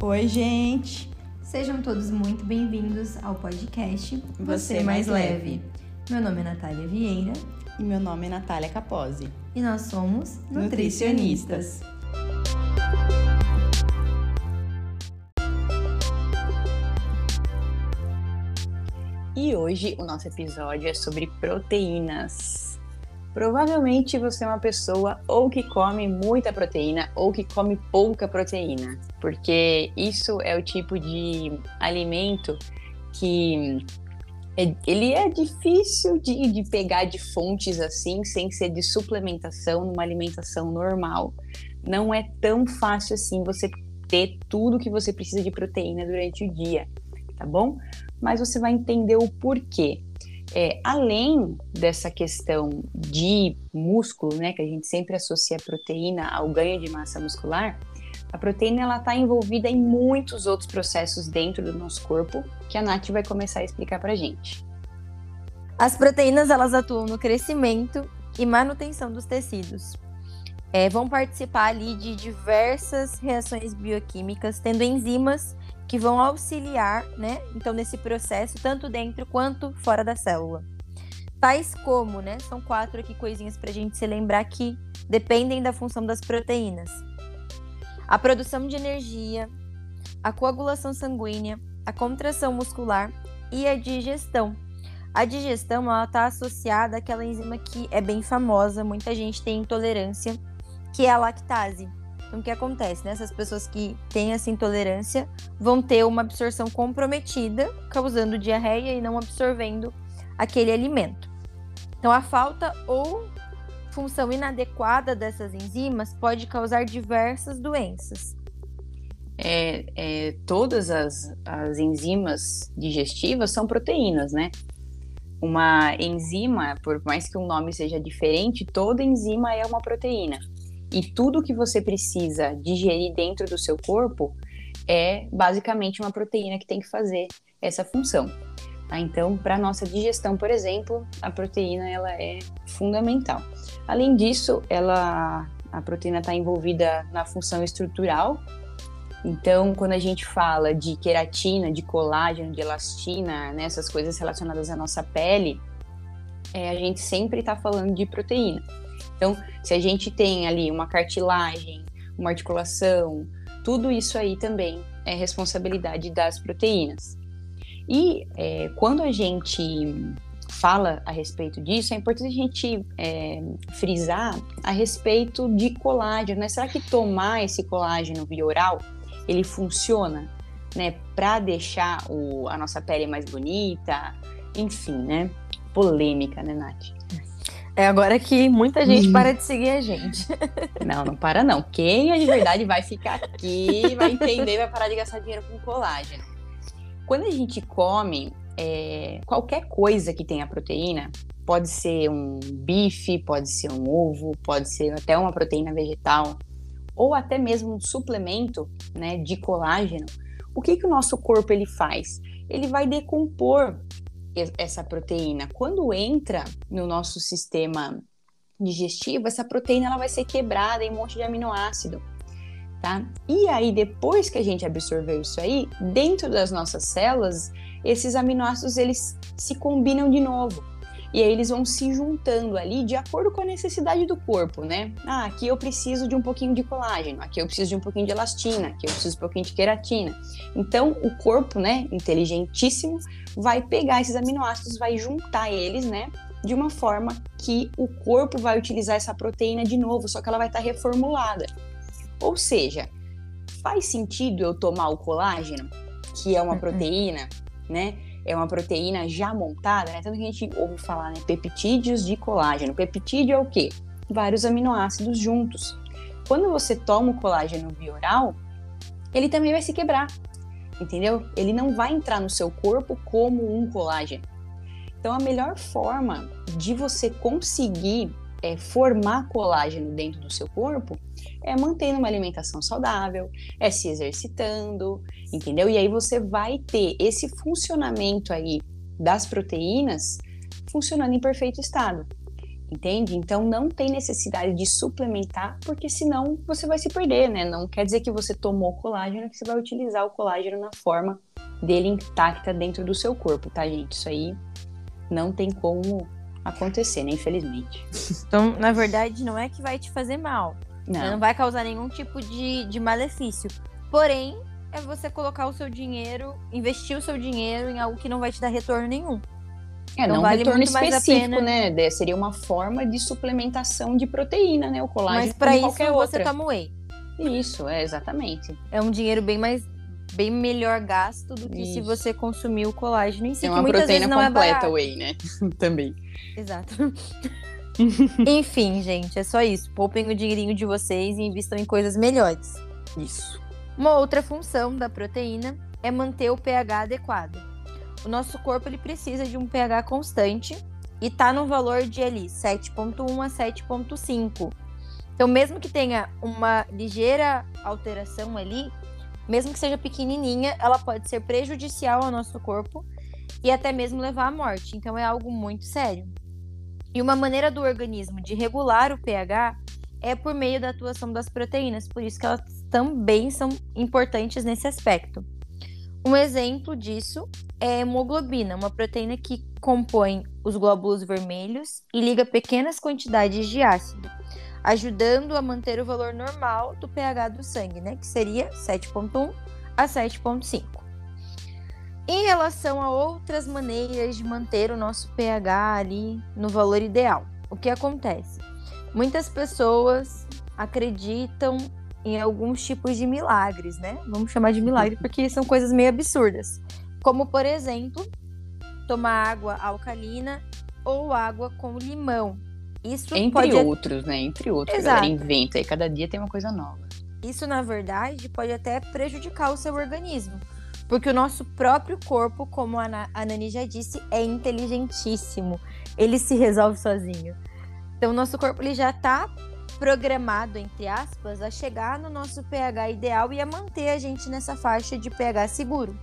Oi, gente! Sejam todos muito bem-vindos ao podcast Você Mais Leve. Meu nome é Natália Vieira E meu nome é Natália Capozzi. e nós somos Nutricionistas. E hoje o nosso episódio é sobre proteínas. Provavelmente você é uma pessoa ou que come muita proteína ou que come pouca proteína, porque isso é o tipo de alimento que é- ele é difícil de, de pegar de fontes assim, sem ser de suplementação numa alimentação normal. Não é tão fácil assim você ter tudo que você precisa de proteína durante o dia, tá bom? Mas você vai entender o porquê. É, além dessa questão de músculo, né, que a gente sempre associa a proteína ao ganho de massa muscular, a proteína ela está envolvida em muitos outros processos dentro do nosso corpo que a Nath vai começar a explicar pra gente. As proteínas elas atuam no crescimento e manutenção dos tecidos. É, vão participar ali de diversas reações bioquímicas, tendo enzimas que vão auxiliar, né? Então, nesse processo, tanto dentro quanto fora da célula. Tais como, né? São quatro aqui coisinhas para a gente se lembrar que dependem da função das proteínas: a produção de energia, a coagulação sanguínea, a contração muscular e a digestão. A digestão está associada àquela enzima que é bem famosa, muita gente tem intolerância, que é a lactase. Então, o que acontece? Né? Essas pessoas que têm essa intolerância vão ter uma absorção comprometida, causando diarreia e não absorvendo aquele alimento. Então, a falta ou função inadequada dessas enzimas pode causar diversas doenças. É, é, todas as, as enzimas digestivas são proteínas, né? Uma enzima, por mais que o nome seja diferente, toda enzima é uma proteína. E tudo que você precisa digerir dentro do seu corpo é basicamente uma proteína que tem que fazer essa função. tá? Então, para nossa digestão, por exemplo, a proteína ela é fundamental. Além disso, ela, a proteína está envolvida na função estrutural. Então, quando a gente fala de queratina, de colágeno, de elastina, né, essas coisas relacionadas à nossa pele, é, a gente sempre está falando de proteína. Então, se a gente tem ali uma cartilagem, uma articulação, tudo isso aí também é responsabilidade das proteínas. E é, quando a gente fala a respeito disso, é importante a gente é, frisar a respeito de colágeno. Né? Será que tomar esse colágeno via oral ele funciona, né, para deixar o, a nossa pele mais bonita? Enfim, né? Polêmica, né, Nath? É agora que muita gente para de seguir a gente. Não, não para não. Quem é de verdade vai ficar aqui, vai entender vai parar de gastar dinheiro com colágeno. Quando a gente come é, qualquer coisa que tenha proteína, pode ser um bife, pode ser um ovo, pode ser até uma proteína vegetal, ou até mesmo um suplemento né, de colágeno, o que, que o nosso corpo ele faz? Ele vai decompor essa proteína. Quando entra no nosso sistema digestivo, essa proteína ela vai ser quebrada em um monte de aminoácido. Tá? E aí, depois que a gente absorveu isso aí, dentro das nossas células, esses aminoácidos eles se combinam de novo. E aí eles vão se juntando ali de acordo com a necessidade do corpo, né? Ah, aqui eu preciso de um pouquinho de colágeno, aqui eu preciso de um pouquinho de elastina, aqui eu preciso de um pouquinho de queratina. Então, o corpo, né, inteligentíssimo, vai pegar esses aminoácidos, vai juntar eles, né, de uma forma que o corpo vai utilizar essa proteína de novo, só que ela vai estar reformulada. Ou seja, faz sentido eu tomar o colágeno, que é uma Uhum. proteína, né? É uma proteína já montada, né? Tanto que a gente ouve falar, né? Peptídeos de colágeno. Peptídeo é o quê? Vários aminoácidos juntos. Quando você toma o colágeno via oral, ele também vai se quebrar, entendeu? Ele não vai entrar no seu corpo como um colágeno. Então, a melhor forma de você conseguir é, formar colágeno dentro do seu corpo é mantendo uma alimentação saudável, é se exercitando, entendeu? E aí você vai ter esse funcionamento aí das proteínas funcionando em perfeito estado. Entende? Então não tem necessidade de suplementar, porque senão você vai se perder, né? Não quer dizer que você tomou colágeno que você vai utilizar o colágeno na forma dele intacta dentro do seu corpo, tá, gente? Isso aí não tem como acontecer, né? Infelizmente. Então, na verdade, não é que vai te fazer mal. Não, Não vai causar nenhum tipo de, de malefício. Porém, é você colocar o seu dinheiro, investir o seu dinheiro em algo que não vai te dar retorno nenhum. é, não não vale retorno muito mais a específico, pena. né? De- Seria uma forma de suplementação de proteína, né? O colágeno Mas para isso qualquer você outra. toma whey. Isso, é exatamente. É um dinheiro bem mais bem melhor gasto do que se Isso. você consumir o colágeno em si, É uma proteína é completa, barato. whey, né? Também. Exato. Enfim, gente, é só isso. Poupem o dinheirinho de vocês e invistam em coisas melhores. Isso. Uma outra função da proteína é manter o pH adequado. O nosso corpo ele precisa de um pH constante e tá no valor de ali 7.1 a 7.5. Então, mesmo que tenha uma ligeira alteração ali, mesmo que seja pequenininha, ela pode ser prejudicial ao nosso corpo e até mesmo levar à morte. Então, é algo muito sério. E uma maneira do organismo de regular o pH é por meio da atuação das proteínas, por isso que elas também são importantes nesse aspecto. Um exemplo disso é a hemoglobina, uma proteína que compõe os glóbulos vermelhos e liga pequenas quantidades de ácido, ajudando a manter o valor normal do pH do sangue, né, que seria 7.1 a 7.5. Em relação a outras maneiras de manter o nosso pH ali no valor ideal, o que acontece? Muitas pessoas acreditam em alguns tipos de milagres, né? Vamos chamar de milagre porque são coisas meio absurdas. Como, por exemplo, tomar água alcalina ou água com limão. Isso Entre pode outros, né? Entre outros. Exato. A galera inventa aí, cada dia tem uma coisa nova. Isso, na verdade, pode até prejudicar o seu organismo. Porque o nosso próprio corpo, como a Nani já disse, é inteligentíssimo. Ele se resolve sozinho. Então, o nosso corpo ele já está programado, entre aspas, a chegar no nosso pH ideal e a manter a gente nessa faixa de pH seguro.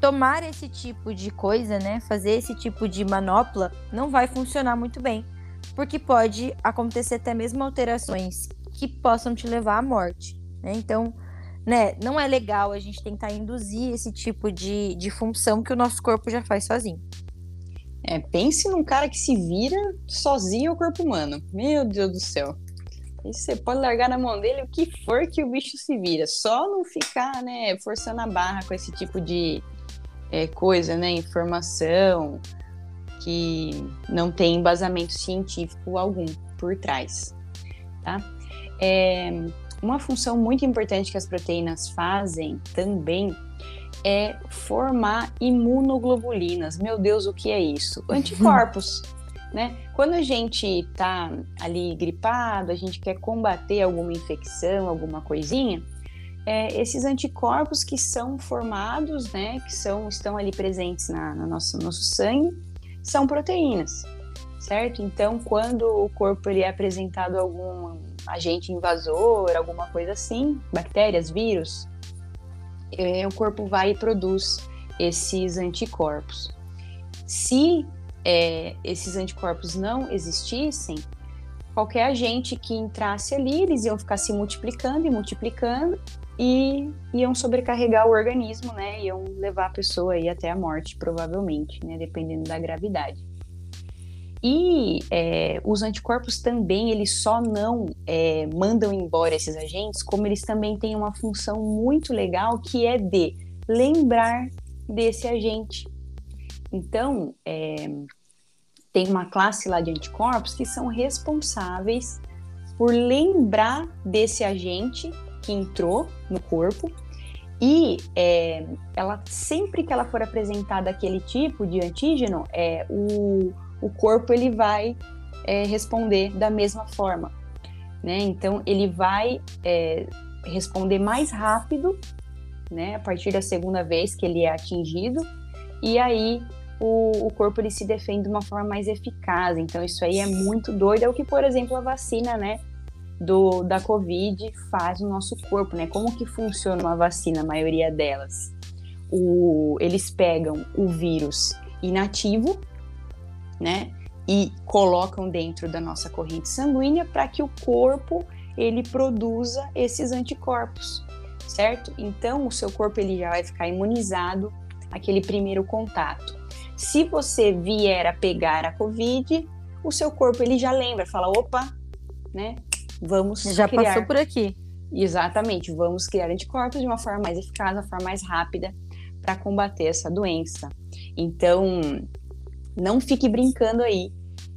Tomar esse tipo de coisa, né, fazer esse tipo de manopla, não vai funcionar muito bem, porque pode acontecer até mesmo alterações que possam te levar à morte. né? Então, né, não é legal a gente tentar induzir esse tipo de, de função que o nosso corpo já faz sozinho. É, pense num cara que se vira sozinho ao corpo humano. Meu Deus do céu. Aí você pode largar na mão dele o que for que o bicho se vira. Só não ficar, né, forçando a barra com esse tipo de é, coisa, né? Informação que não tem embasamento científico algum por trás, tá? É, uma função muito importante que as proteínas fazem também é formar imunoglobulinas. Meu Deus, o que é isso? Anticorpos, né? Quando a gente tá ali gripado, a gente quer combater alguma infecção, alguma coisinha, é, esses anticorpos que são formados, né, que são, estão ali presentes na, no nosso, nosso sangue, são proteínas, certo? Então, quando o corpo ele é apresentado algum agente invasor, alguma coisa assim, bactérias, vírus, é, o corpo vai e produz esses anticorpos. Se é, esses anticorpos não existissem, qualquer agente que entrasse ali, eles iam ficar se multiplicando e multiplicando e iam sobrecarregar o organismo, né? Iam levar a pessoa aí até a morte, provavelmente, né? Dependendo da gravidade. E é, os anticorpos também, eles só não é, mandam embora esses agentes, como eles também têm uma função muito legal que é de lembrar desse agente. Então, é, tem uma classe lá de anticorpos que são responsáveis por lembrar desse agente que entrou no corpo e é, ela sempre que ela for apresentada aquele tipo de antígeno, é, o, o corpo ele vai é, responder da mesma forma, né? Então ele vai é, responder mais rápido, né? A partir da segunda vez que ele é atingido e aí o, o corpo ele se defende de uma forma mais eficaz. Então isso aí é muito doido. É o que, por exemplo, a vacina, né? Do, da Covid faz no nosso corpo, né? Como que funciona uma vacina, a maioria delas? O, eles pegam o vírus inativo, né? e colocam dentro da nossa corrente sanguínea para que o corpo ele produza esses anticorpos, certo? Então o seu corpo ele já vai ficar imunizado aquele primeiro contato. Se você vier a pegar a COVID, o seu corpo ele já lembra, fala, opa, né? Vamos já criar. passou por aqui. Exatamente, vamos criar anticorpos de uma forma mais eficaz, uma forma mais rápida para combater essa doença. Então, não fique brincando aí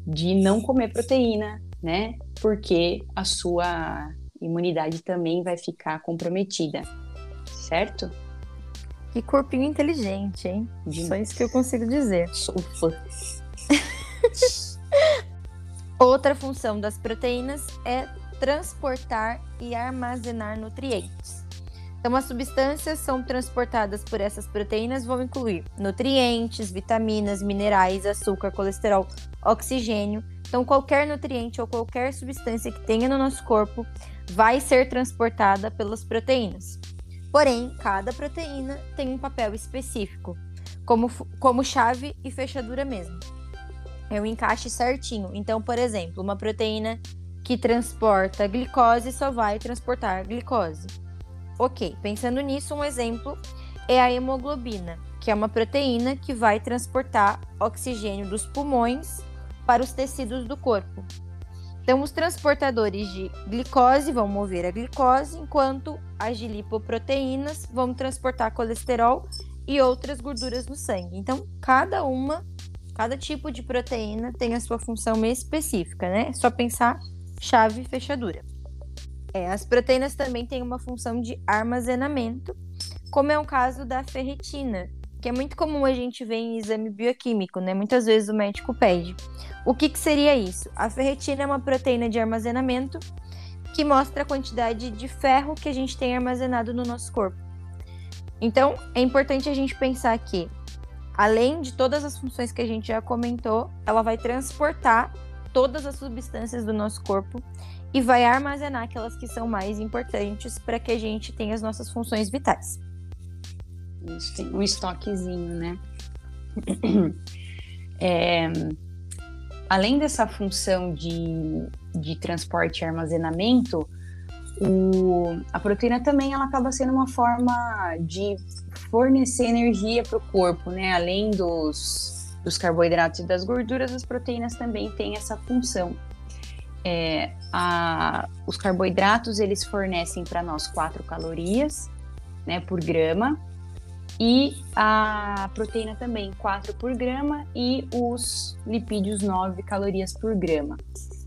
de não comer proteína, né? Porque a sua imunidade também vai ficar comprometida, certo? Que corpinho inteligente, hein? Só isso que eu consigo dizer. Sou fã. Outra função das proteínas é transportar e armazenar nutrientes. Então, as substâncias são transportadas por essas proteínas vão incluir nutrientes, vitaminas, minerais, açúcar, colesterol, oxigênio. Então, qualquer nutriente ou qualquer substância que tenha no nosso corpo vai ser transportada pelas proteínas. Porém, cada proteína tem um papel específico, como, como chave e fechadura mesmo. É um encaixe certinho. Então, por exemplo, uma proteína que transporta glicose só vai transportar glicose. Ok, pensando nisso, um exemplo é a hemoglobina, que é uma proteína que vai transportar oxigênio dos pulmões para os tecidos do corpo. Então, os transportadores de glicose vão mover a glicose, enquanto as de lipoproteínas vão transportar colesterol e outras gorduras no sangue. Então, cada uma, cada tipo de proteína tem a sua função específica, né? É só pensar chave e fechadura. É, as proteínas também têm uma função de armazenamento, como é o caso da ferritina, que é muito comum a gente ver em exame bioquímico, né? Muitas vezes o médico pede. O que, que seria isso? A ferritina é uma proteína de armazenamento que mostra a quantidade de ferro que a gente tem armazenado no nosso corpo. Então, é importante a gente pensar que, além de todas as funções que a gente já comentou, ela vai transportar todas as substâncias do nosso corpo e vai armazenar aquelas que são mais importantes para que a gente tenha as nossas funções vitais. Isso, tem um estoquezinho, né? É, além dessa função de, de transporte e armazenamento, o, a proteína também ela acaba sendo uma forma de fornecer energia para o corpo, né? Além dos, dos carboidratos e das gorduras, as proteínas também têm essa função. É, a, os carboidratos eles fornecem para nós 4 calorias né, por grama e a proteína também 4 por grama e os lipídios 9 calorias por grama,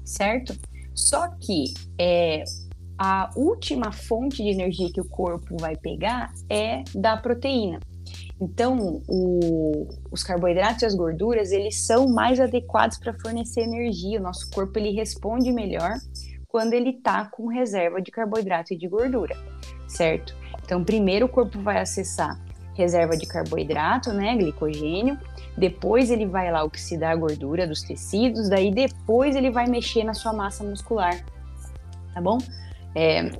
certo? Só que é, a última fonte de energia que o corpo vai pegar é da proteína. Então, o, os carboidratos e as gorduras, eles são mais adequados para fornecer energia. O nosso corpo ele responde melhor quando ele está com reserva de carboidrato e de gordura, certo? Então, primeiro o corpo vai acessar reserva de carboidrato, né, glicogênio. Depois ele vai lá oxidar a gordura dos tecidos, daí depois ele vai mexer na sua massa muscular, tá bom? É,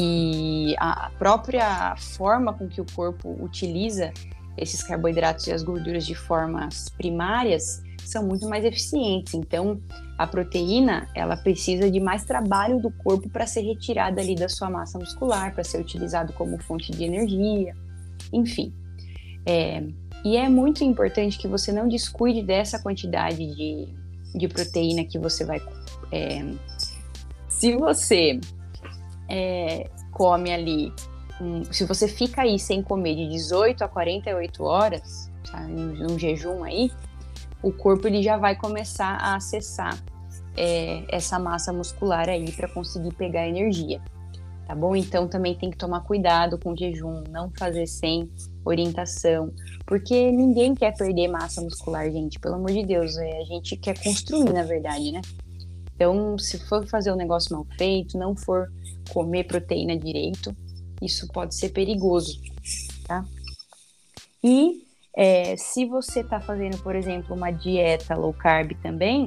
e a própria forma com que o corpo utiliza esses carboidratos e as gorduras de formas primárias são muito mais eficientes. Então, a proteína, ela precisa de mais trabalho do corpo para ser retirada ali da sua massa muscular, para ser utilizado como fonte de energia, enfim. É, e é muito importante que você não descuide dessa quantidade de, de proteína que você vai. É, se você é, come ali, um, se você fica aí sem comer de 18 a 48 horas, tá, num jejum aí, o corpo ele já vai começar a acessar é, essa massa muscular aí para conseguir pegar energia, tá bom? Então também tem que tomar cuidado com o jejum, não fazer sem orientação, porque ninguém quer perder massa muscular, gente, pelo amor de Deus, é, a gente quer construir, na verdade, né? Então, se for fazer um negócio mal feito, não for comer proteína direito, isso pode ser perigoso, tá? E é, se você está fazendo, por exemplo, uma dieta low carb também,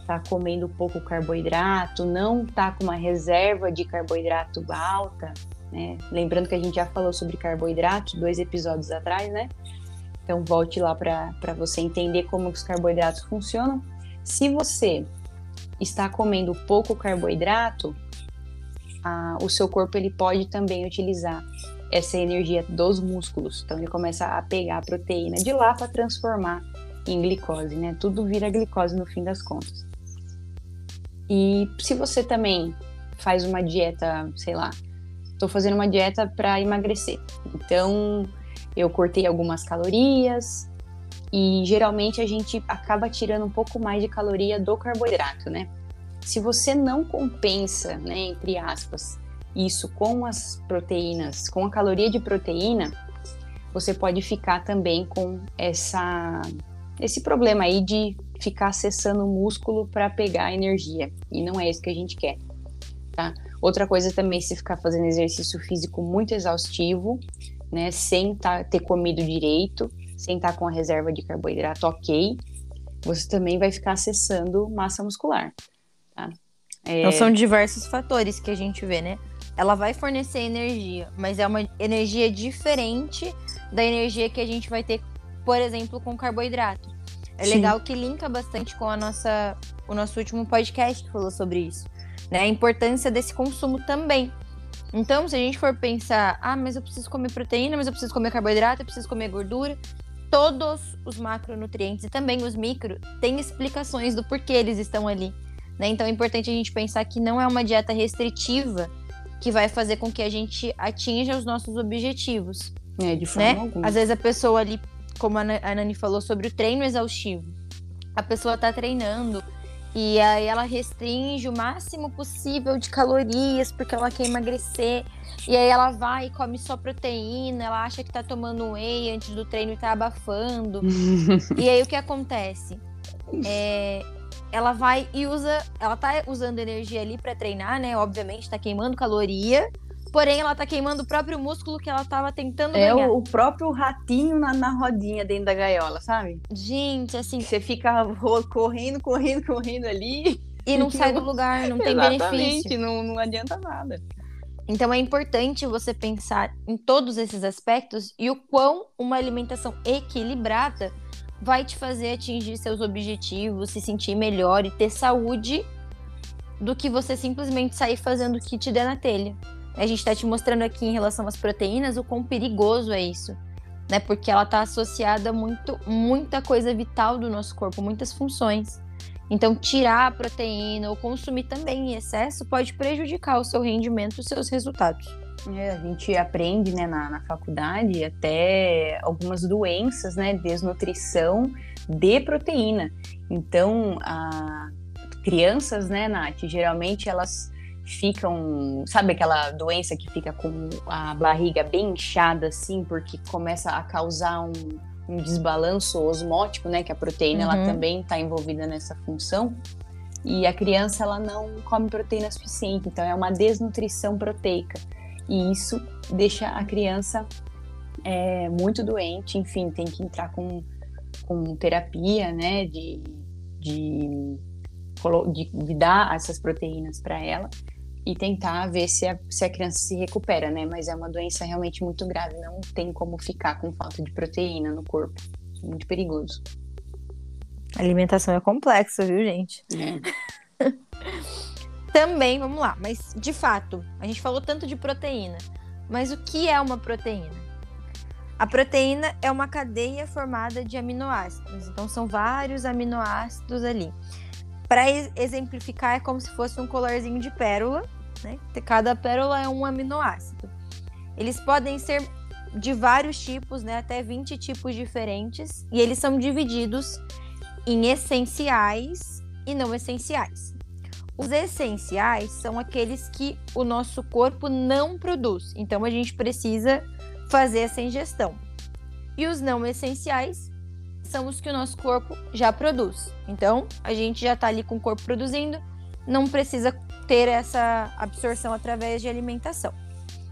está comendo pouco carboidrato, não está com uma reserva de carboidrato alta, né? Lembrando que a gente já falou sobre carboidrato dois episódios atrás, né? Então, volte lá para você entender como os carboidratos funcionam. Se você está comendo pouco carboidrato, a, o seu corpo ele pode também utilizar essa energia dos músculos. Então, ele começa a pegar a proteína de lá para transformar em glicose, né? Tudo vira glicose no fim das contas. E se você também faz uma dieta, sei lá, estou fazendo uma dieta para emagrecer. Então, eu cortei algumas calorias e geralmente a gente acaba tirando um pouco mais de caloria do carboidrato, né? Se você não compensa, né, entre aspas, isso com as proteínas, com a caloria de proteína, você pode ficar também com essa esse problema aí de ficar acessando o músculo para pegar energia. E não é isso que a gente quer, tá? Outra coisa também, se ficar fazendo exercício físico muito exaustivo, né, sem tá, ter comido direito, sem estar com a reserva de carboidrato ok, você também vai ficar acessando massa muscular, tá? É... Então são diversos fatores que a gente vê, né? Ela vai fornecer energia, mas é uma energia diferente da energia que a gente vai ter, por exemplo, com carboidrato. É Sim. legal que linka bastante com a nossa, o nosso último podcast que falou sobre isso. Né? A importância desse consumo também. Então, se a gente for pensar, ah, mas eu preciso comer proteína, mas eu preciso comer carboidrato, eu preciso comer gordura, todos os macronutrientes e também os micro têm explicações do porquê eles estão ali. Né? Então é importante a gente pensar que não é uma dieta restritiva que vai fazer com que a gente atinja os nossos objetivos. É, de forma né? alguma. Às vezes a pessoa ali como a Nani falou sobre o treino exaustivo. A pessoa está treinando e aí ela restringe o máximo possível de calorias porque ela quer emagrecer. E aí ela vai e come só proteína, ela acha que tá tomando whey antes do treino e tá abafando. e aí o que acontece? É, ela vai e usa, ela tá usando energia ali para treinar, né? Obviamente tá queimando caloria Porém, ela tá queimando o próprio músculo que ela tava tentando é ganhar. É o, próprio ratinho na, na rodinha dentro da gaiola, sabe? Gente, assim. Você fica correndo, correndo, correndo ali. E não sai do lugar, não tem benefício. Não, não adianta nada. Então é importante você pensar em todos esses aspectos e o quão uma alimentação equilibrada vai te fazer atingir seus objetivos, se sentir melhor e ter saúde do que você simplesmente sair fazendo o que te der na telha. A gente está te mostrando aqui em relação às proteínas o quão perigoso é isso, né? Porque ela está associada muito, muita coisa vital do nosso corpo, muitas funções. Então, tirar a proteína ou consumir também em excesso pode prejudicar o seu rendimento, os seus resultados. É, a gente aprende né, na, na faculdade até algumas doenças, né? Desnutrição de proteína. Então, a crianças, né, Nath, geralmente elas ficam, sabe aquela doença que fica com a barriga bem inchada assim, porque começa a causar um, um desbalanço osmótico, né, que a proteína uhum. ela também está envolvida nessa função. E a criança ela não come proteína suficiente, então é uma desnutrição proteica. E isso deixa a criança é, muito doente, enfim, tem que entrar com, com terapia, né, de, de, de dar essas proteínas para ela e tentar ver se a, se a criança se recupera, né? Mas é uma doença realmente muito grave, não tem como ficar com falta de proteína no corpo. Muito perigoso. A alimentação é complexa, viu, gente? É. Também, vamos lá, mas de fato, a gente falou tanto de proteína, mas o que é uma proteína? A proteína é uma cadeia formada de aminoácidos, então são vários aminoácidos ali. Para exemplificar, é como se fosse um colarzinho de pérola, né? Cada pérola é um aminoácido. Eles podem ser de vários tipos, né? até 20 tipos diferentes, e eles são divididos em essenciais e não essenciais. Os essenciais são aqueles que o nosso corpo não produz, então a gente precisa fazer essa ingestão. E os não essenciais são os que o nosso corpo já produz. Então, a gente já está ali com o corpo produzindo, não precisa ter essa absorção através de alimentação.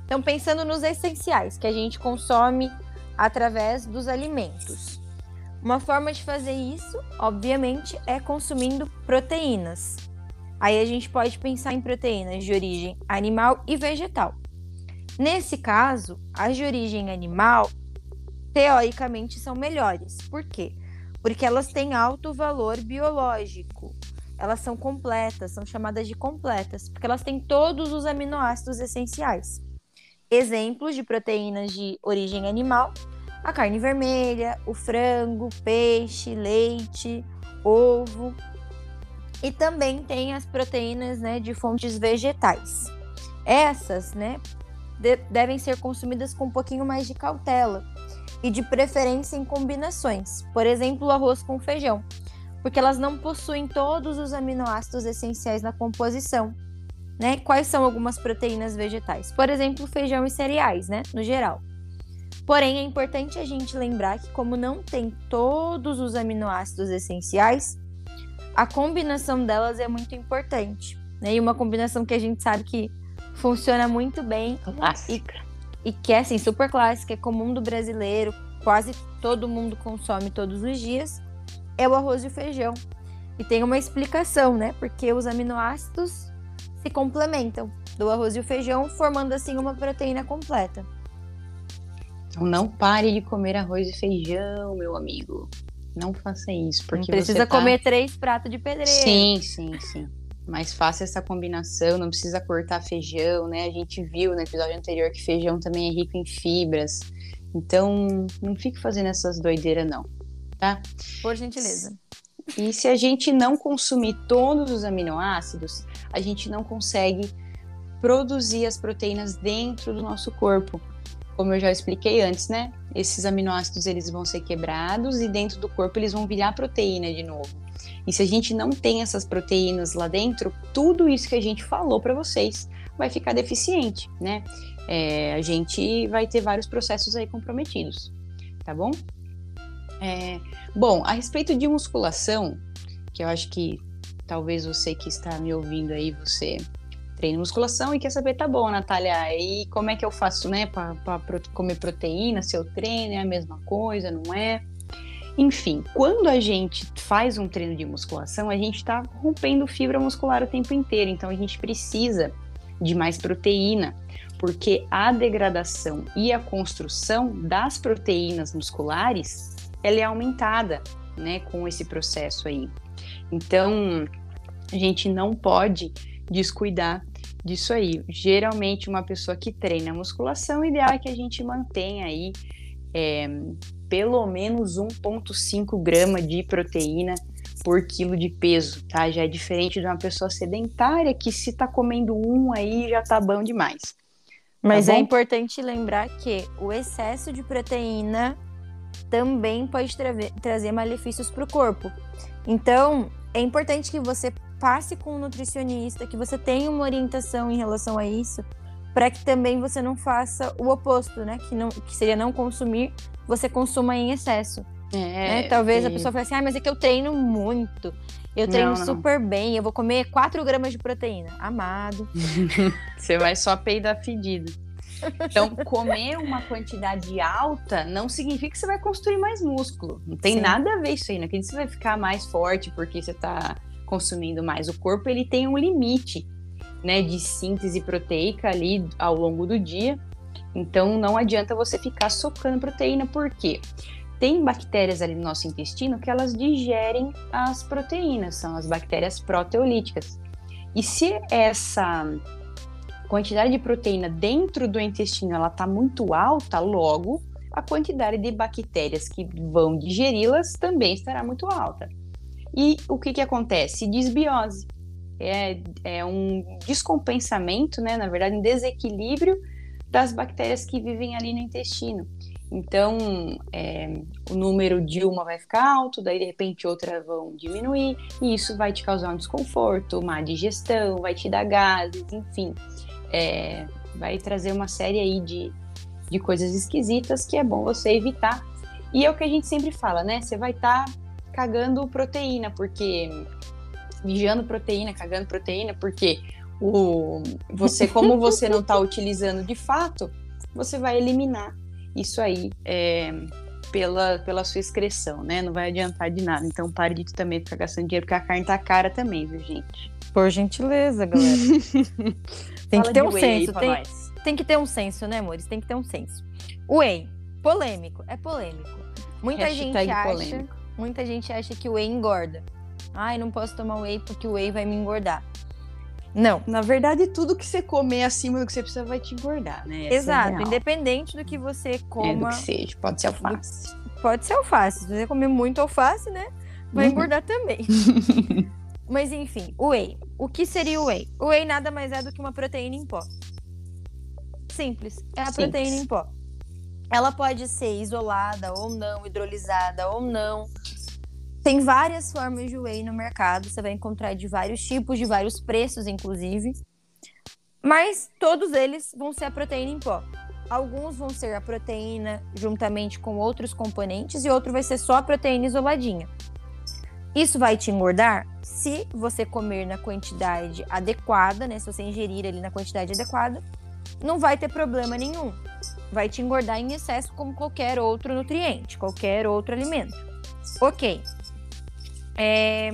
Então, pensando nos essenciais que a gente consome através dos alimentos. Uma forma de fazer isso, obviamente, é consumindo proteínas. Aí a gente pode pensar em proteínas de origem animal e vegetal. Nesse caso, as de origem animal teoricamente são melhores. Por quê? Porque elas têm alto valor biológico. Elas são completas, são chamadas de completas, porque elas têm todos os aminoácidos essenciais. Exemplos de proteínas de origem animal: a carne vermelha, o frango, peixe, leite, ovo. E também tem as proteínas né, de fontes vegetais. Essas, né, de devem ser consumidas com um pouquinho mais de cautela e de preferência em combinações, por exemplo, arroz com feijão, porque elas não possuem todos os aminoácidos essenciais na composição. Né? Quais são algumas proteínas vegetais? Por exemplo, feijão e cereais, né? No geral. Porém, é importante a gente lembrar que, como não tem todos os aminoácidos essenciais, a combinação delas é muito importante. Né? E uma combinação que a gente sabe que funciona muito bem. Clássica. E, e que é assim, super clássica, é comum do brasileiro, quase todo mundo consome todos os dias, é o arroz e o feijão. E tem uma explicação, né? Porque os aminoácidos se complementam do arroz e o feijão, formando assim uma proteína completa. Então não pare de comer arroz e feijão, meu amigo. Não faça isso, porque não precisa tá... comer três pratos de pedreiro. Sim, sim, sim mais fácil essa combinação, não precisa cortar feijão, né? A gente viu no episódio anterior que feijão também é rico em fibras. Então, não fique fazendo essas doideiras, não, tá? Por gentileza. E se a gente não consumir todos os aminoácidos, a gente não consegue produzir as proteínas dentro do nosso corpo. Como eu já expliquei antes, né? Esses aminoácidos eles vão ser quebrados e dentro do corpo eles vão virar proteína de novo. E se a gente não tem essas proteínas lá dentro, tudo isso que a gente falou para vocês vai ficar deficiente, né? É, a gente vai ter vários processos aí comprometidos, tá bom? É, bom, a respeito de musculação, que eu acho que talvez você que está me ouvindo aí, você treina musculação e quer saber, tá bom, Natália, e como é que eu faço, né, para comer proteína, se eu treino é a mesma coisa, não é? Enfim, quando a gente faz um treino de musculação, a gente está rompendo fibra muscular o tempo inteiro, então a gente precisa de mais proteína, porque a degradação e a construção das proteínas musculares ela é aumentada, né, com esse processo aí. Então, a gente não pode descuidar disso aí. Geralmente, uma pessoa que treina musculação, o ideal é que a gente mantenha aí é, pelo menos 1,5 grama de proteína por quilo de peso, tá? Já é diferente de uma pessoa sedentária que se tá comendo um aí já tá bom demais. Mas tá é importante lembrar que o excesso de proteína também pode tra trazer malefícios para o corpo. Então, é importante que você passe com um nutricionista, que você tenha uma orientação em relação a isso, para que também você não faça o oposto, né? Que, não, que seria não consumir, você consuma em excesso. É, né? Talvez a pessoa fale assim, ah, mas é que eu treino muito. Eu treino não, não. super bem, eu vou comer 4 gramas de proteína. Amado. você vai só peidar fedido. Então, comer uma quantidade alta não significa que você vai construir mais músculo. Não tem Sim. nada a ver isso aí. Não acredito que você vai ficar mais forte porque você está consumindo mais. O corpo ele tem um limite né, de síntese proteica ali ao longo do dia. Então não adianta você ficar socando proteína, porque tem bactérias ali no nosso intestino que elas digerem as proteínas, são as bactérias proteolíticas. E se essa quantidade de proteína dentro do intestino ela está muito alta, logo a quantidade de bactérias que vão digeri-las também estará muito alta. E o que, que acontece? Desbiose é, é um descompensamento, né, na verdade, um desequilíbrio das bactérias que vivem ali no intestino. Então, é, o número de uma vai ficar alto, daí de repente outras vão diminuir, e isso vai te causar um desconforto, má digestão, vai te dar gases, enfim, é, vai trazer uma série aí de, de coisas esquisitas que é bom você evitar. E é o que a gente sempre fala, né? Você vai estar tá cagando proteína, porque mijando proteína, cagando proteína, porque o, você, como você não está utilizando de fato, você vai eliminar isso aí é, pela, pela sua excreção, né? Não vai adiantar de nada. Então pare de também ficar gastando dinheiro, porque a carne tá cara também, viu, gente? Por gentileza, galera. tem Fala que ter um senso. Tem, tem que ter um senso, né, amores? Tem que ter um senso. Whey polêmico, é polêmico. Muita Hashtag gente acha, polêmico. muita gente acha que o whey engorda. Ai, não posso tomar whey porque o whey vai me engordar. Não. Na verdade, tudo que você comer acima do que você precisa vai te engordar, né? Essa é Exato, real. independente do que você É, do coma, que seja. Pode ser alface. pode ser alface. Se você comer muito alface, né, vai Uhum. engordar também. Mas enfim, o whey. O que seria o whey? O whey nada mais é do que uma proteína em pó. Simples. É a Simples. proteína em pó. Ela pode ser isolada ou não, hidrolisada ou não. Tem várias formas de whey no mercado. Você vai encontrar de vários tipos, de vários preços, inclusive. Mas todos eles vão ser a proteína em pó. Alguns vão ser a proteína juntamente com outros componentes e outro vai ser só a proteína isoladinha. Isso vai te engordar se você comer na quantidade adequada, né? Se você ingerir ali na quantidade adequada, não vai ter problema nenhum. Vai te engordar em excesso como qualquer outro nutriente, qualquer outro alimento. Ok. É,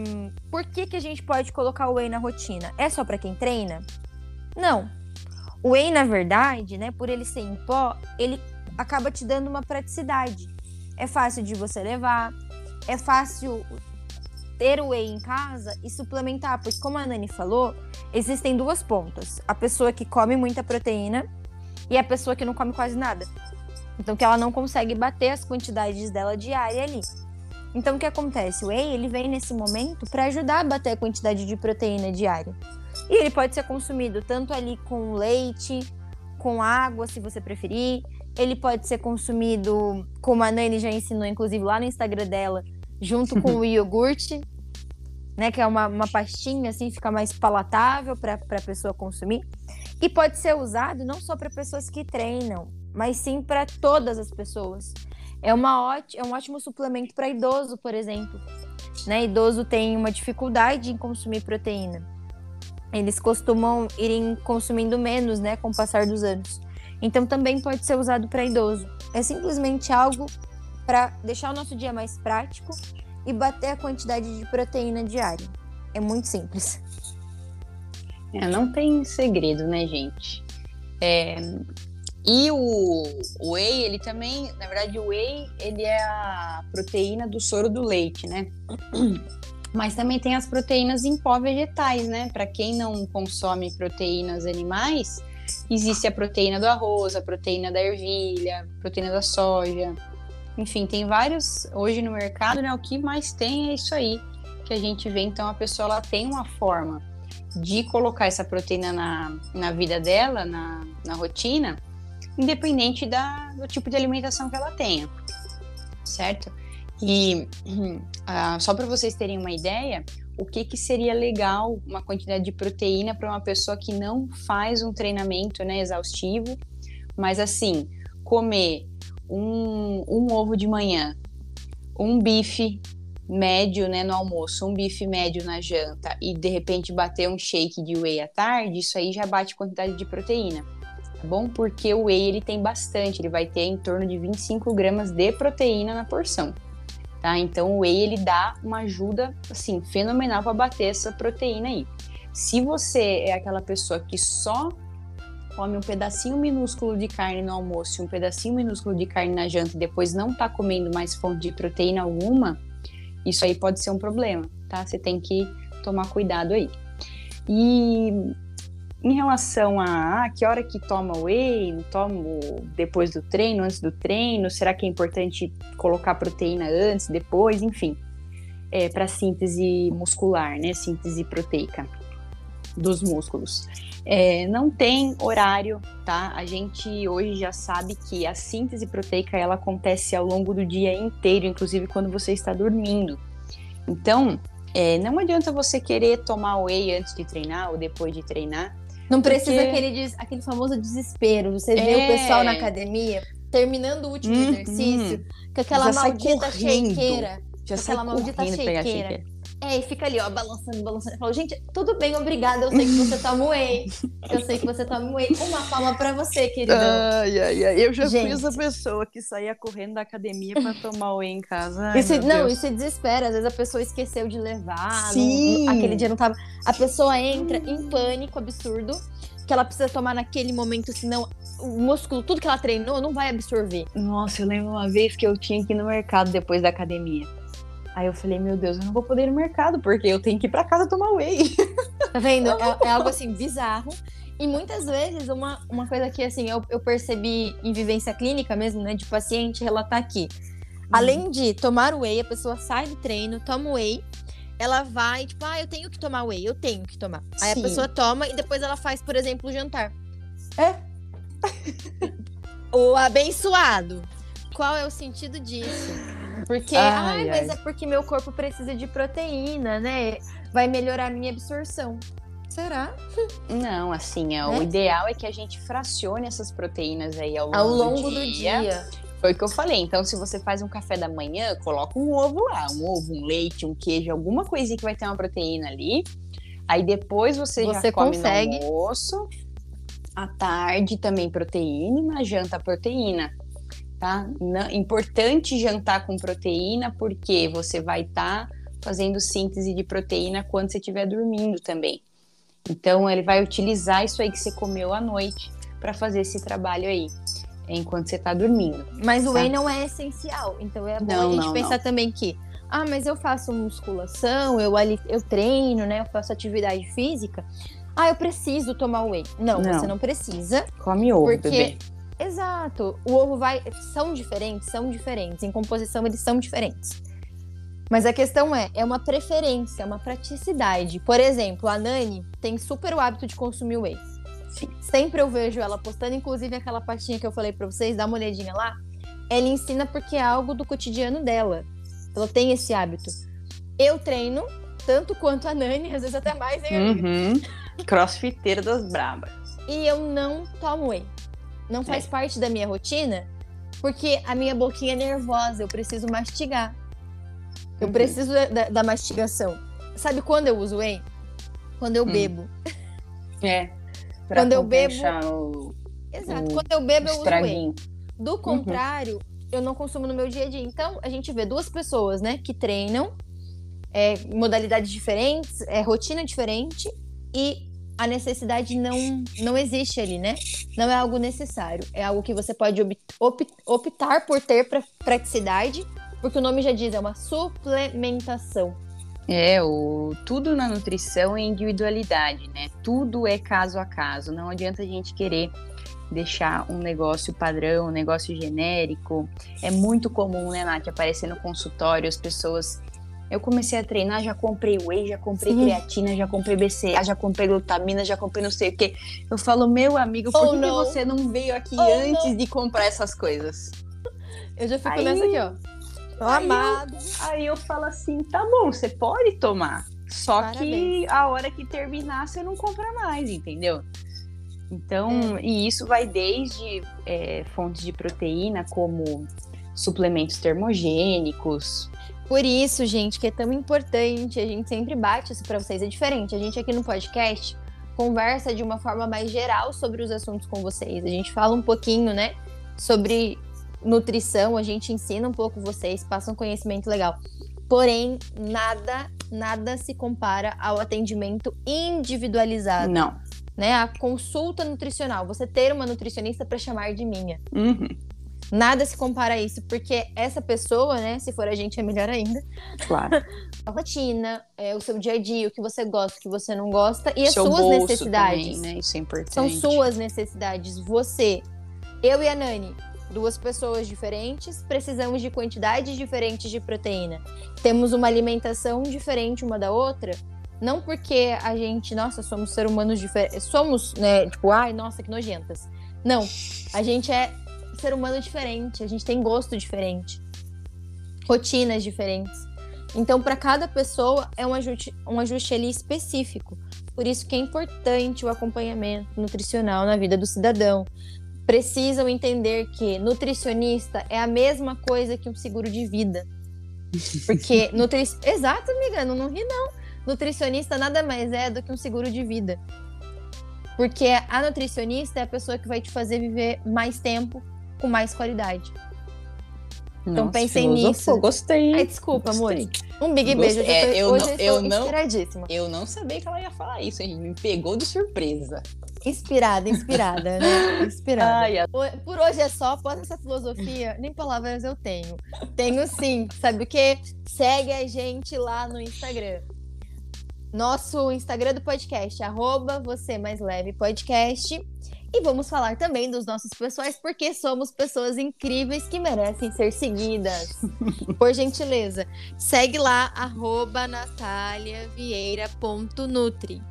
Por que, que a gente pode colocar o whey na rotina? É só para quem treina? Não. O whey, na verdade, né, por ele ser em pó, ele acaba te dando uma praticidade. É fácil de você levar, é fácil ter o whey em casa e suplementar, porque como a Nani falou, existem duas pontas. A pessoa que come muita proteína e a pessoa que não come quase nada. Então que ela não consegue bater as quantidades dela diária ali. Então o que acontece? O whey, ele vem nesse momento para ajudar a bater a quantidade de proteína diária. E ele pode ser consumido tanto ali com leite, com água, se você preferir. Ele pode ser consumido, como a Nani já ensinou, inclusive lá no Instagram dela, junto com o iogurte, né? Que é uma, uma pastinha, assim, fica mais palatável para a pessoa consumir. E pode ser usado não só para pessoas que treinam, mas sim para todas as pessoas. É, uma é um ótimo suplemento para idoso, por exemplo. Né? Idoso tem uma dificuldade em consumir proteína. Eles costumam irem consumindo menos, né, com o passar dos anos. Então também pode ser usado para idoso. É simplesmente algo para deixar o nosso dia mais prático e bater a quantidade de proteína diária. É muito simples. É, não tem segredo, né, gente? É, E o, whey, ele também, na verdade, o whey, ele é a proteína do soro do leite, né? Mas também tem as proteínas em pó vegetais, né? Para quem não consome proteínas animais, existe a proteína do arroz, a proteína da ervilha, a proteína da soja. Enfim, tem vários hoje no mercado, né? O que mais tem é isso aí que a gente vê. Então a pessoa ela tem uma forma de colocar essa proteína na, na vida dela, na, na rotina, independente da, do tipo de alimentação que ela tenha, certo? E ah, só para vocês terem uma ideia, o que, que seria legal uma quantidade de proteína para uma pessoa que não faz um treinamento né, exaustivo, mas assim, comer um, um ovo de manhã, um bife médio né, no almoço, um bife médio na janta e de repente bater um shake de whey à tarde, isso aí já bate quantidade de proteína, bom? Porque o whey ele tem bastante, ele vai ter em torno de 25 gramas de proteína na porção, tá? Então o whey ele dá uma ajuda assim fenomenal para bater essa proteína aí. Se você é aquela pessoa que só come um pedacinho minúsculo de carne no almoço e um pedacinho minúsculo de carne na janta e depois não tá comendo mais fonte de proteína alguma, isso aí pode ser um problema, tá? Você tem que tomar cuidado aí. E em relação a ah, que hora que toma whey, tomo depois do treino, antes do treino, será que é importante colocar proteína antes, depois, enfim, é, para síntese muscular, né? Síntese proteica dos músculos. É, não tem horário, tá? A gente hoje já sabe que a síntese proteica ela acontece ao longo do dia inteiro, inclusive quando você está dormindo. Então, é, não adianta você querer tomar whey antes de treinar ou depois de treinar. Não precisa Porque- aquele, des- aquele famoso desespero. Você vê É. o pessoal na academia terminando o último Uhum. exercício com aquela Já maldita shakeira. Já Aquela sai maldita shakeira. É, e fica ali, ó, balançando, balançando. Eu falo, gente, tudo bem, obrigada. Eu sei que você toma whey. Eu sei que você toma whey. Uma palma pra você, queridão. Ai, ai, ai. Eu já fui Gente. essa pessoa que saía correndo da academia para tomar whey em casa. Ai, Isso, meu não, Deus. isso desespera. Às vezes a pessoa esqueceu de levar. não- Sim. aquele dia não tava. A pessoa entra em pânico absurdo. que ela precisa tomar naquele momento, senão o músculo, tudo que ela treinou, não vai absorver. Nossa, eu lembro uma vez que eu tinha que ir no mercado depois da academia. Aí eu falei, meu Deus, eu não vou poder ir no mercado, porque eu tenho que ir pra casa tomar whey. Tá vendo? É, é algo assim bizarro. E muitas vezes, uma, uma coisa que assim, eu, eu percebi em vivência clínica mesmo, né? De paciente relatar aqui. Hum. Além de tomar whey, a pessoa sai do treino, toma whey, ela vai, tipo, ah, eu tenho que tomar whey, eu tenho que tomar. Aí Sim. a pessoa toma e depois ela faz, por exemplo, o jantar. É. o abençoado. Qual é o sentido disso? Porque, ai, ai mas ai. é porque meu corpo precisa de proteína, né? Vai melhorar a minha absorção. Será? Não, assim, é, o né? ideal é que a gente fracione essas proteínas aí ao longo, ao longo do, dia. do dia. Foi o que eu falei. Então, se você faz um café da manhã, coloca um ovo lá, um ovo, um leite, um queijo, alguma coisinha que vai ter uma proteína ali. Aí depois você, você já come consegue. no almoço. À tarde também proteína e na janta proteína. Tá? importante jantar com proteína porque você vai estar tá fazendo síntese de proteína quando você estiver dormindo também. Então, ele vai utilizar isso aí que você comeu à noite para fazer esse trabalho aí, enquanto você está dormindo. Mas o whey não é essencial. Então, é bom não, a gente não, pensar não. também que, ah, mas eu faço musculação, eu, ali, eu treino, né? Eu faço atividade física. Ah, eu preciso tomar whey. Não, não. você não precisa. Come ovo, porque... bebê. Exato. O ovo vai. São diferentes, são diferentes. Em composição, eles são diferentes. Mas a questão é, é uma preferência, é uma praticidade. Por exemplo, a Nani tem super o hábito de consumir whey. Sim. Sempre eu vejo ela postando, inclusive aquela pastinha que eu falei para vocês, dá uma olhadinha lá. Ela ensina porque é algo do cotidiano dela. Ela tem esse hábito. Eu treino tanto quanto a Nani, às vezes até mais, hein? Uhum. Crossfiteira das brabas. E eu não tomo whey. Não faz é. parte da minha rotina, porque a minha boquinha é nervosa, eu preciso mastigar. Eu uhum. preciso da, da, mastigação. Sabe quando eu uso whey? Quando eu hum. bebo. É. Quando eu bebo. O, Exato. O, quando eu bebo, eu uso whey. Do uhum. contrário, uhum. eu não consumo no meu dia a dia. Então, a gente vê duas pessoas, né, que treinam, é, modalidades diferentes, é, rotina diferente, e a necessidade não, não existe ali, né? Não é algo necessário. É algo que você pode optar por ter para praticidade porque o nome já diz, é uma suplementação. É, o, tudo na nutrição é individualidade, né? Tudo é caso a caso. Não adianta a gente querer deixar um negócio padrão, um negócio genérico. É muito comum, né, Nath, aparecer no consultório as pessoas. Eu comecei a treinar, já comprei whey, já comprei Sim. creatina, já comprei BCA, já comprei glutamina, já comprei não sei o quê. Eu falo, meu amigo, por oh, que, que, você não veio aqui oh, antes não. de comprar essas coisas? Eu já fico Aí... nessa aqui, ó. Aí amado. Eu, aí eu falo assim, tá bom, você pode tomar. Só Parabéns. que a hora que terminar, você não compra mais, entendeu? Então, é. e isso vai desde é, fontes de proteína, como suplementos termogênicos. Por isso, gente, que é tão importante, a gente sempre bate isso para vocês. É diferente, a gente aqui no podcast conversa de uma forma mais geral sobre os assuntos com vocês. A gente fala um pouquinho, né, sobre nutrição, a gente ensina um pouco vocês, passa um conhecimento legal. Porém, nada, nada se compara ao atendimento individualizado. Não. Né? A consulta nutricional, você ter uma nutricionista para chamar de minha. Uhum. Nada se compara a isso, porque essa pessoa, né, se for a gente é melhor ainda. Claro. A rotina, é, o seu dia a dia, o que você gosta, o que você não gosta e as Seu suas necessidades. Também, né? Isso é importante. São suas necessidades. Você, eu e a Nani, duas pessoas diferentes, precisamos de quantidades diferentes de proteína. Temos uma alimentação diferente uma da outra, não porque a gente, nossa, somos seres humanos diferentes, somos, né, tipo, ai, nossa, que nojentas. Não, a gente é ser humano diferente, a gente tem gosto diferente, rotinas diferentes. Então, para cada pessoa é um ajuste, um ajuste ali específico. Por isso que é importante o acompanhamento nutricional na vida do cidadão precisam entender que nutricionista é a mesma coisa que um seguro de vida. Porque nutri... Exato, amiga, não, não ri não. Nutricionista nada mais é do que um seguro de vida. Porque a nutricionista é a pessoa que vai te fazer viver mais tempo com mais qualidade. Então Nossa, pensem nisso. Gostei. Ai, desculpa, amor. Um big beijo. É, eu, hoje não, eu, não, eu não sabia que ela ia falar isso, gente me pegou de surpresa. Inspirada, inspirada, né? Inspirada. Ai, Por hoje é só, após essa filosofia, nem palavras eu tenho. Tenho sim. Sabe o quê? Segue a gente lá no Instagram. Nosso Instagram do podcast, arroba você mais leve podcast. E vamos falar também dos nossos pessoais, porque somos pessoas incríveis que merecem ser seguidas. Por gentileza, segue lá, arroba nataliavieira.nutri.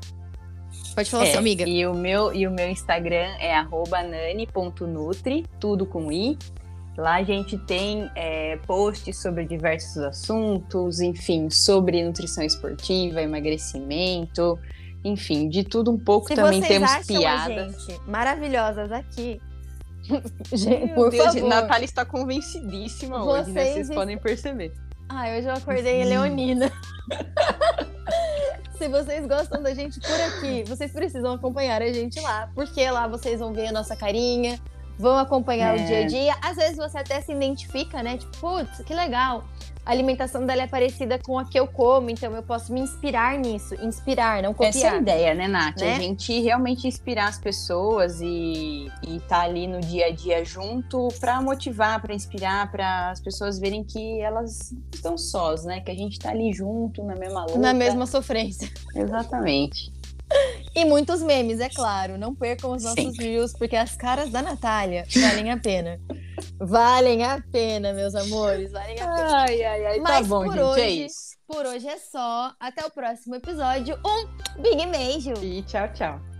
Pode falar, é, sua amiga. E o, meu, e o meu Instagram é nani.nutri, tudo com i. Lá a gente tem é, posts sobre diversos assuntos, enfim, sobre nutrição esportiva, emagrecimento, enfim, de tudo um pouco. Se também temos acham piadas. A gente maravilhosas aqui. gente, por Deus, favor. Natália está convencidíssima vocês hoje, né? Vocês podem perceber. Ai, hoje eu acordei leonina. Se vocês gostam da gente por aqui, vocês precisam acompanhar a gente lá, porque lá vocês vão ver a nossa carinha, vão acompanhar é. o dia a dia. Às vezes você até se identifica, né? Tipo, putz, que legal a alimentação dela é parecida com a que eu como, então eu posso me inspirar nisso. Inspirar, não copiar. Essa é a ideia, né, Nath? Né? A gente realmente inspirar as pessoas e estar tá ali no dia a dia junto para motivar, para inspirar, para as pessoas verem que elas estão sós, né? Que a gente está ali junto, na mesma luta. Na mesma sofrência. Exatamente. E muitos memes, é claro. Não percam os nossos Sim. views, porque as caras da Natália valem a pena. Valem a pena, meus amores. Valem a pena. Ai, ai, ai. Tá Mas tá bom, por gente. É hoje, é isso. Por hoje é só. Até o próximo episódio. Um big beijo. E tchau, tchau.